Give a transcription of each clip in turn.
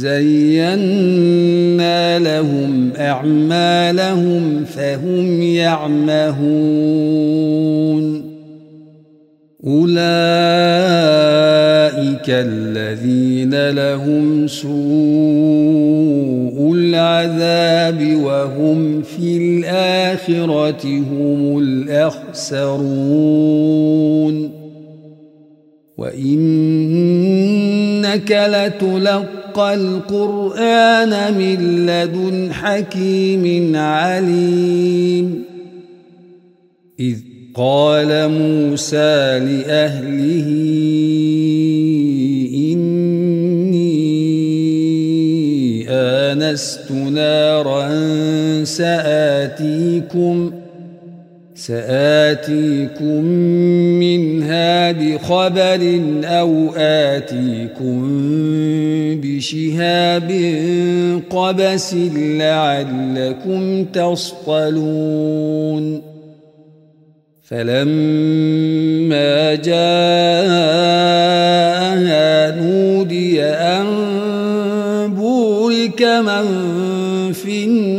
زينا لهم أعمالهم فهم يعمهون. أولئك الذين لهم سوء العذاب وهم في الآخرة هم الأخسرون. وإنك لتلقى القرآن من لدن حكيم عليم. إذ قال موسى لأهله إني آنست نارا سآتيكم سآتيكم منها بخبر أو آتيكم بشهاب قبس لعلكم تصطلون. فلما جاءها نودي أن بورك من في النار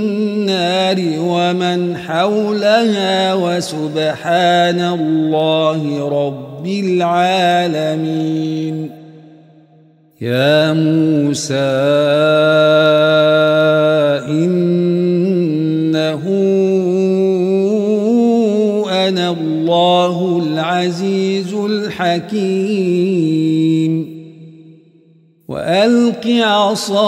ومن حولها وسبحان الله رب العالمين. يا موسى إنه أنا الله العزيز الحكيم. وألق عصاك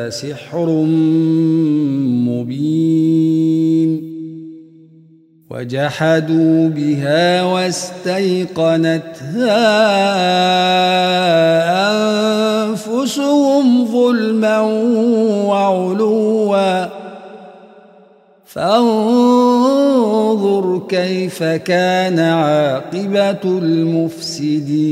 سحر مبين وجحدوا بها واستيقنتها أنفسهم ظلما وعلوا. فانظر كيف كان عاقبة المفسدين.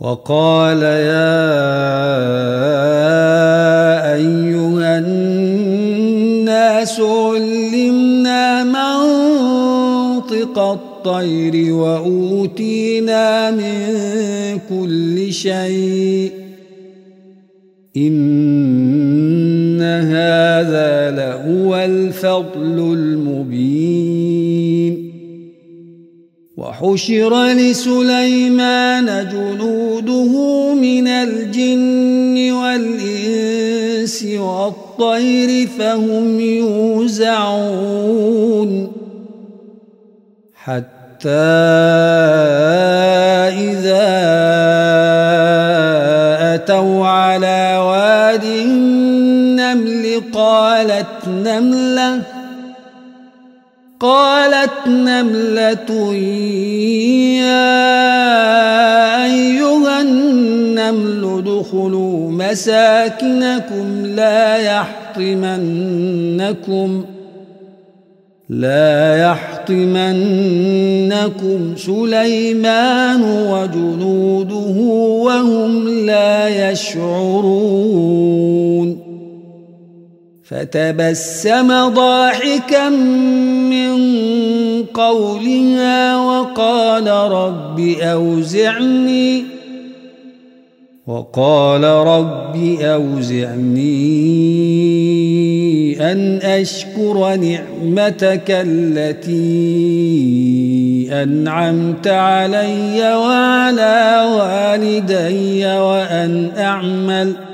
وقال يا أيها الناس علمنا منطق الطير وأوتينا من كل شيء إن هذا لهو الفضل المبين وحشر لسليمان جنوده من الجن والإنس والطير فهم يوزعون حتى إذا أتوا على واد النمل قالت نملة قالت نملة يا أيها النمل ادخلوا مساكنكم لا يحطمنكم لا يحطمنكم سليمان وجنوده وهم لا يشعرون فتبسم ضاحكا من قولها وقال رب أوزعني وقال رب أوزعني أن أشكر نعمتك التي أنعمت علي وعلى والدي وأن أعمل ۖ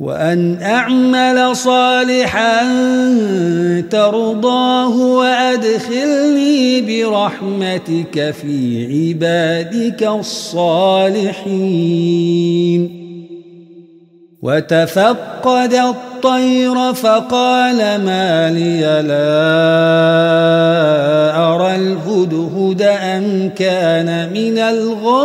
وأن أعمل صالحا ترضاه وأدخلني برحمتك في عبادك الصالحين. وتفقد الطير فقال ما لي لا أرى الهدهد أم كان من الغائبين.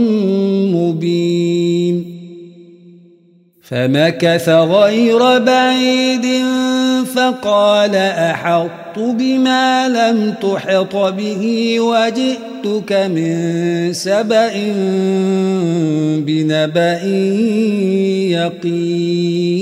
فمكث غير بعيد فقال أحط بما لم تحط به وجئتك من سبأ بنبأ يقين.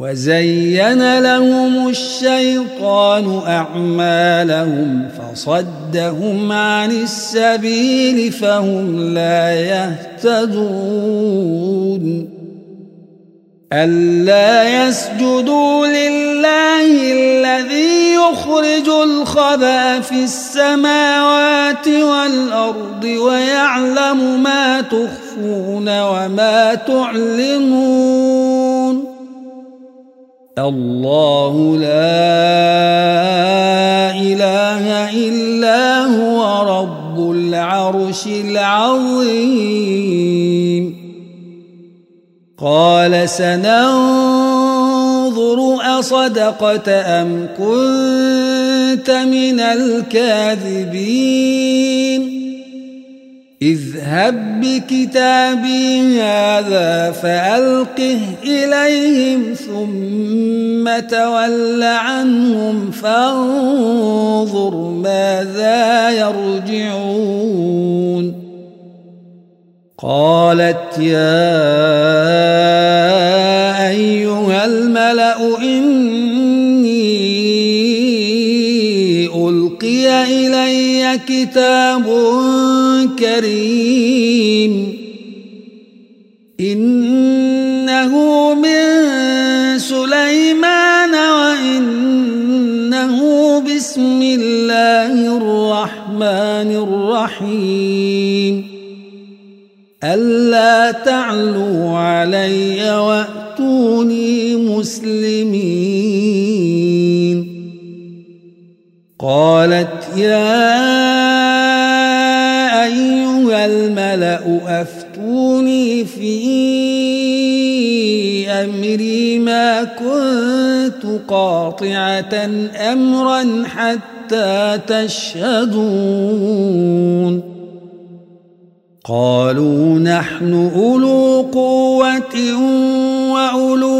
وزين لهم الشيطان أعمالهم فصدهم عن السبيل فهم لا يهتدون ألا يسجدوا لله الذي يخرج الخبأ في السماوات والأرض ويعلم ما تخفون وما تعلمون الله لا إله إلا هو رب العرش العظيم. قال سننظر أصدقت أم كنت من الكاذبين. اذهب بكتابي هذا فألقه إليهم ثم تول عنهم فانظر ماذا يرجعون. قالت يا أيها الملأ إني ألقي إلي كتاب كريم. إنه من سليمان وإنه بسم الله الرحمن الرحيم. ألا تعلوا علي وأتوني مسلمين. قالت يا أيها الملأ أفتوني في أمري ما كنت قاطعة أمرا حتى تشهدون. قالوا نحن أولو قوة وأولو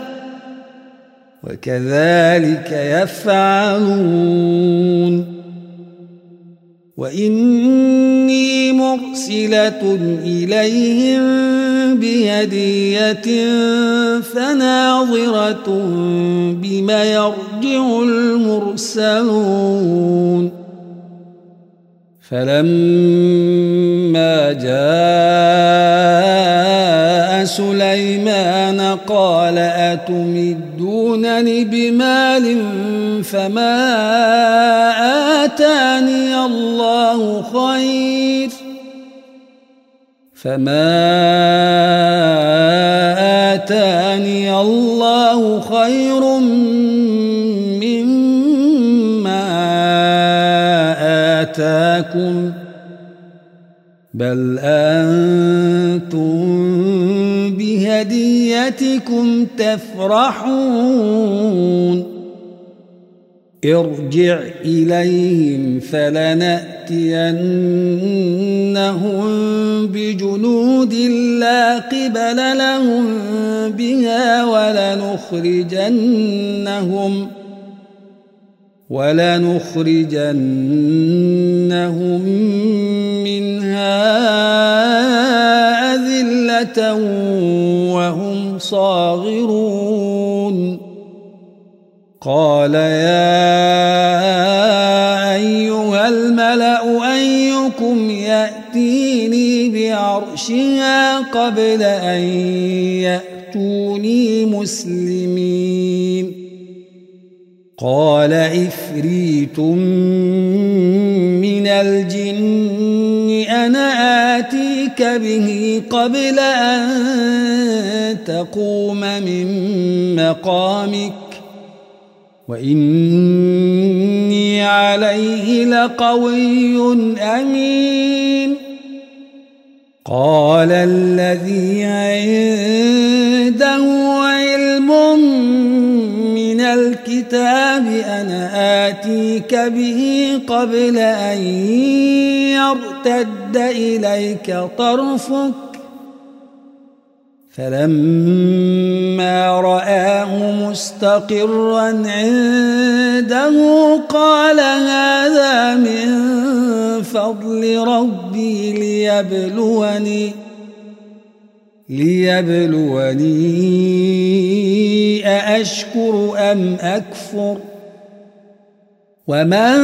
وكذلك يفعلون. وإني مرسلة إليهم بهدية فناظرة بما يرجع المرسلون. فلما جاء سليمان قال أتمدونني بمال فما آتاني الله خير فما آتاني الله خير مما آتاكم بل أنتم بهديتكم تفرحون ارجع إليهم فلنأتينهم بجنود لا قبل لهم بها ولنخرجنهم ولنخرجنهم منها أذلة وهم صاغرون. قال يا أيها الملأ أيكم يأتيني بعرشها قبل أن يأتوني مسلمين. قال إفريت من الجن أنا آتيك به قبل أن تقوم من مقامك. وإني عليه لقوي أمين. قال الذي عنده علم من الكتاب أنا آتيك به قبل أن يرتد إليك طرفك فلما رآه مستقرا عنده قال هذا من فضل ربي ليبلوني ليبلوني أأشكر أم أكفر ومن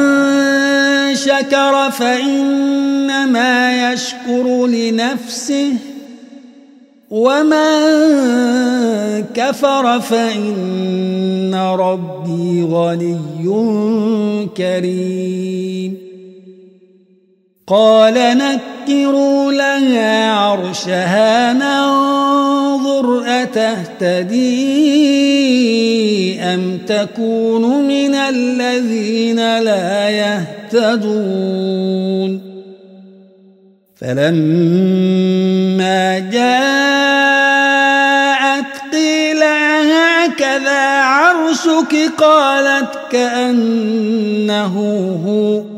شكر فإنما يشكر لنفسه ومن كفر فإن ربي غني كريم قال سخروا لها عرشها ننظر أتهتدي أم تكون من الذين لا يهتدون فلما جاءت قيل هكذا عرشك قالت كأنه هو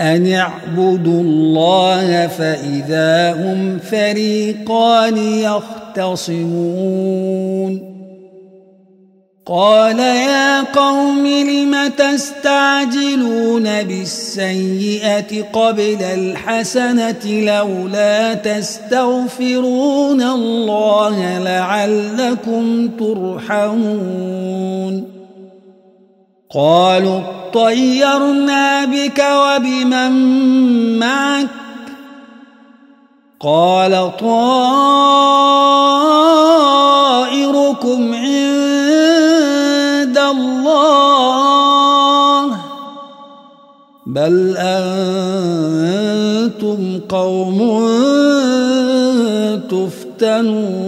أن اعبدوا الله فإذا هم فريقان يختصمون قال يا قوم لم تستعجلون بالسيئة قبل الحسنة لولا تستغفرون الله لعلكم ترحمون قالوا طيرنا بك وبمن معك. قال طائركم عند الله. بل أنتم قوم تفتنون.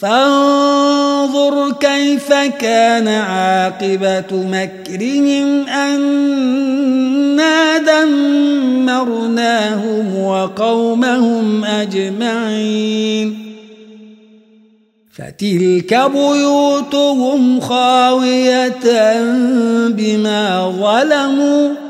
فانظر كيف كان عاقبة مكرهم أنا دمرناهم وقومهم أجمعين. فتلك بيوتهم خاوية بما ظلموا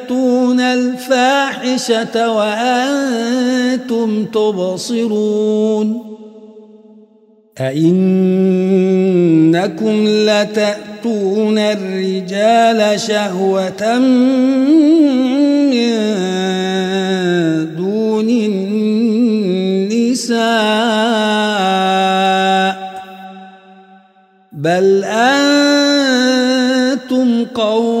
الفاحشة وأنتم تبصرون أئنكم لتأتون الرجال شهوة من دون النساء بل أنتم قوم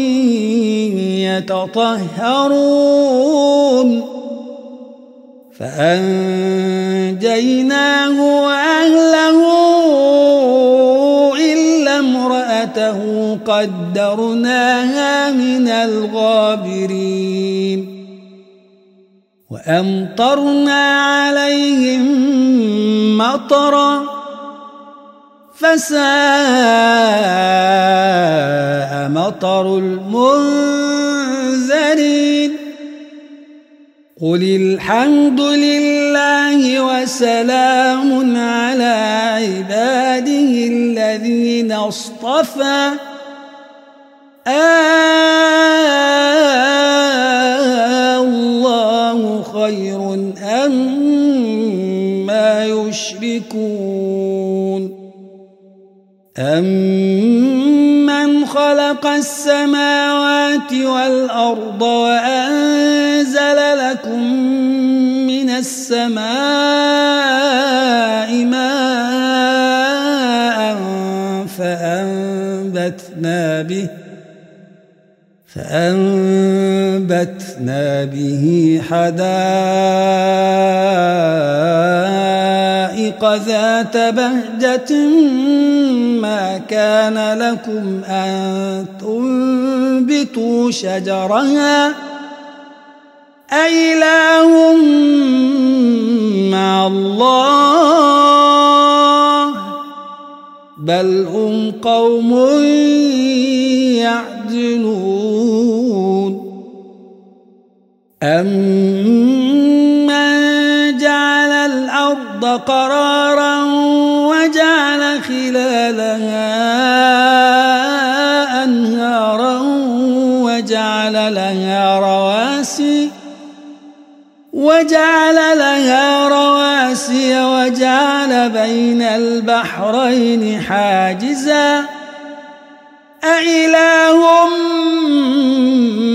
يتطهرون. فأنجيناه وأهله إلا امرأته قدرناها من الغابرين. وأمطرنا عليهم مطرًا فساء مطر المنذرين. قل الحمد لله وسلام على عباده الذين اصطفى. الله خير أما ما يشركون. أمن خلق السماوات والأرض السماء ماء فأنبتنا به فأنبتنا به حدائق ذات بهجة ما كان لكم أن تنبتوا شجرها أإله بل هم قوم يعدلون أمن جعل الأرض قرارا وجعل خلالها أنهارا وجعل لها رواسي وجعل بين البحرين حاجزا أإله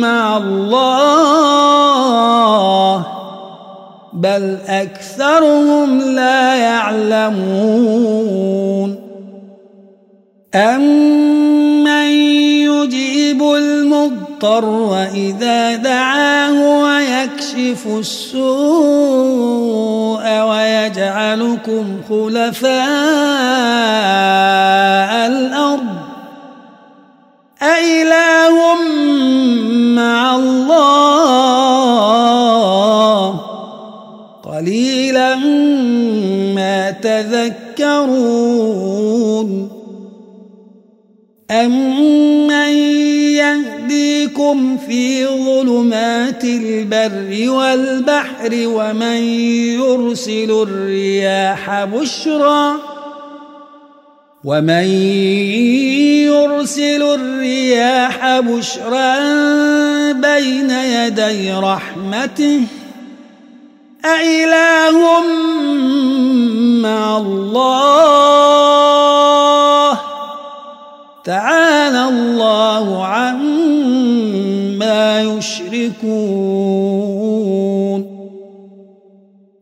مع الله بل أكثرهم لا يعلمون أمن يجيب المضطر إذا دعاه ويكشف السوء ويجعلكم خلفاء الأرض. أإله مع الله. قليلا ما تذكرون. أمن يهديكم في ظلمات البر والبحر ومن يرسل الرياح بشرًا ومن يرسل الرياح بشرا بين يدي رحمته أإله مع الله تعالى الله يشركون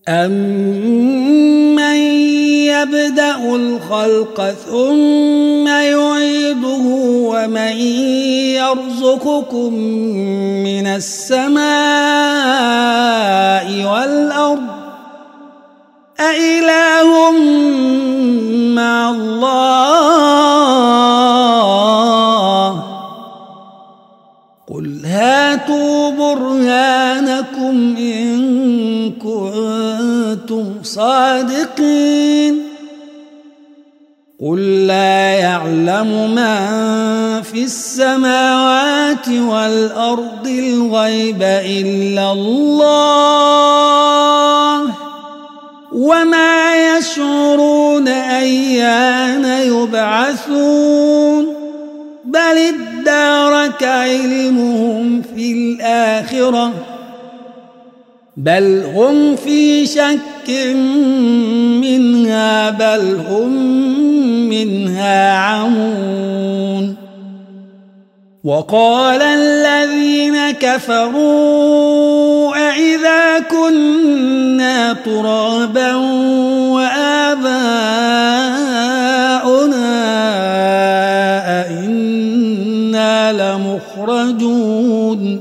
أمن يبدأ الخلق ثم يعيده ومن يرزقكم من السماء والأرض أإله مع الله برهانكم إن كنتم صادقين. قل لا يعلم من في السماوات والأرض الغيب إلا الله. الآخرة بل هم في شك منها بل هم منها عمون. وقال الذين كفروا أئذا كنا ترابا وآباؤنا أئنا لمخرجون.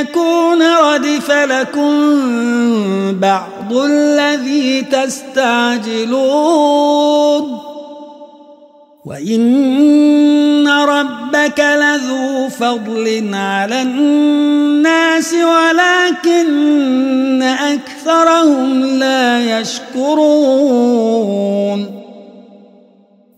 يكون ردف لكم بعض الذي تستعجلون. وإن ربك لذو فضل على الناس ولكن أكثرهم لا يشكرون.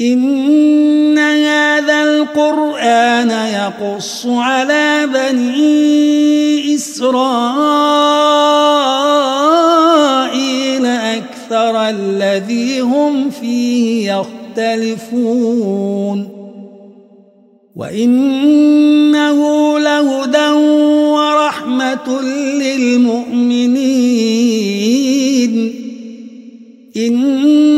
إن هذا القرآن يقص على بني إسرائيل أكثر الذي هم فيه يختلفون. وإنه لهدى ورحمة للمؤمنين. إن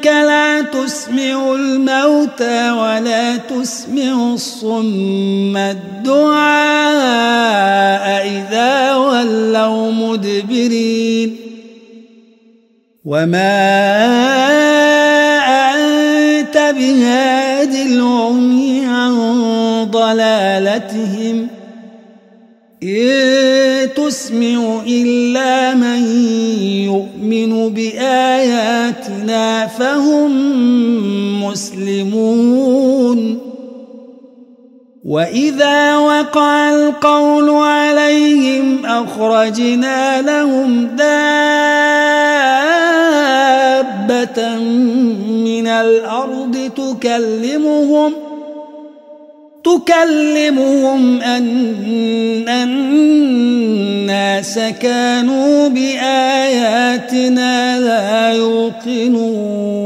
إنك لا تسمع الموتى ولا تسمع الصم الدعاء إذا ولوا مدبرين وما أنت بهاد العمي عن ضلالتهم فهم مسلمون. وإذا وقع القول عليهم أخرجنا لهم دابة من الأرض تكلمهم تكلمهم أن الناس كانوا بآياتنا لا يوقنون.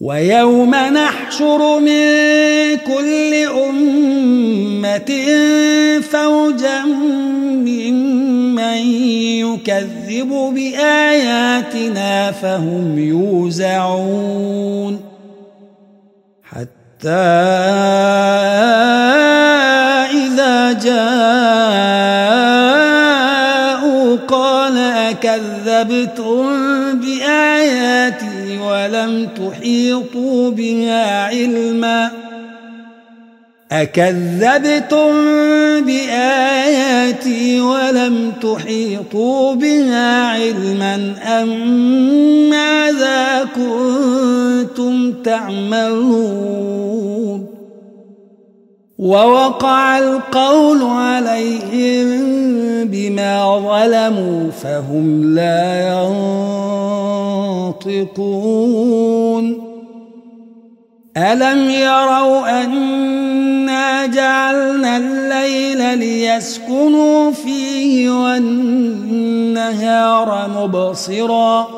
ويوم نحشر من كل أمة فوجا ممن يكذب بآياتنا فهم يوزعون. حتى جاءوا قال أكذبتم بآياتي ولم تحيطوا بها علما أكذبتم بآياتي ولم تحيطوا بها علما أم ماذا كنتم تعملون ووقع القول عليهم بما ظلموا فهم لا ينطقون. ألم يروا أنا جعلنا الليل ليسكنوا فيه والنهار مبصراً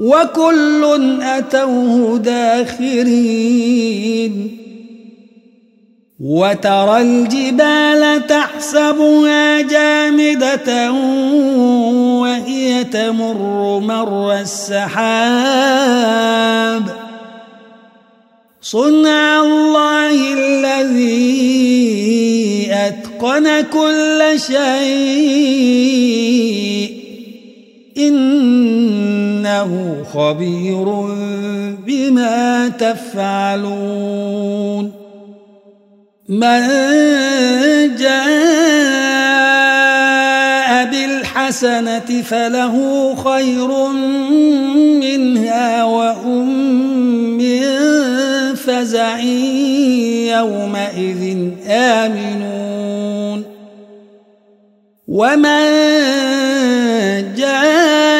وكل أتوه داخرين. وترى الجبال تحسبها جامدة وهي تمر مر السحاب. صنع الله الذي أتقن كل شيء. إنه خبير بما تفعلون. من جاء بالحسنة فله خير منها وهم من فزع يومئذ آمنون. ومن جاء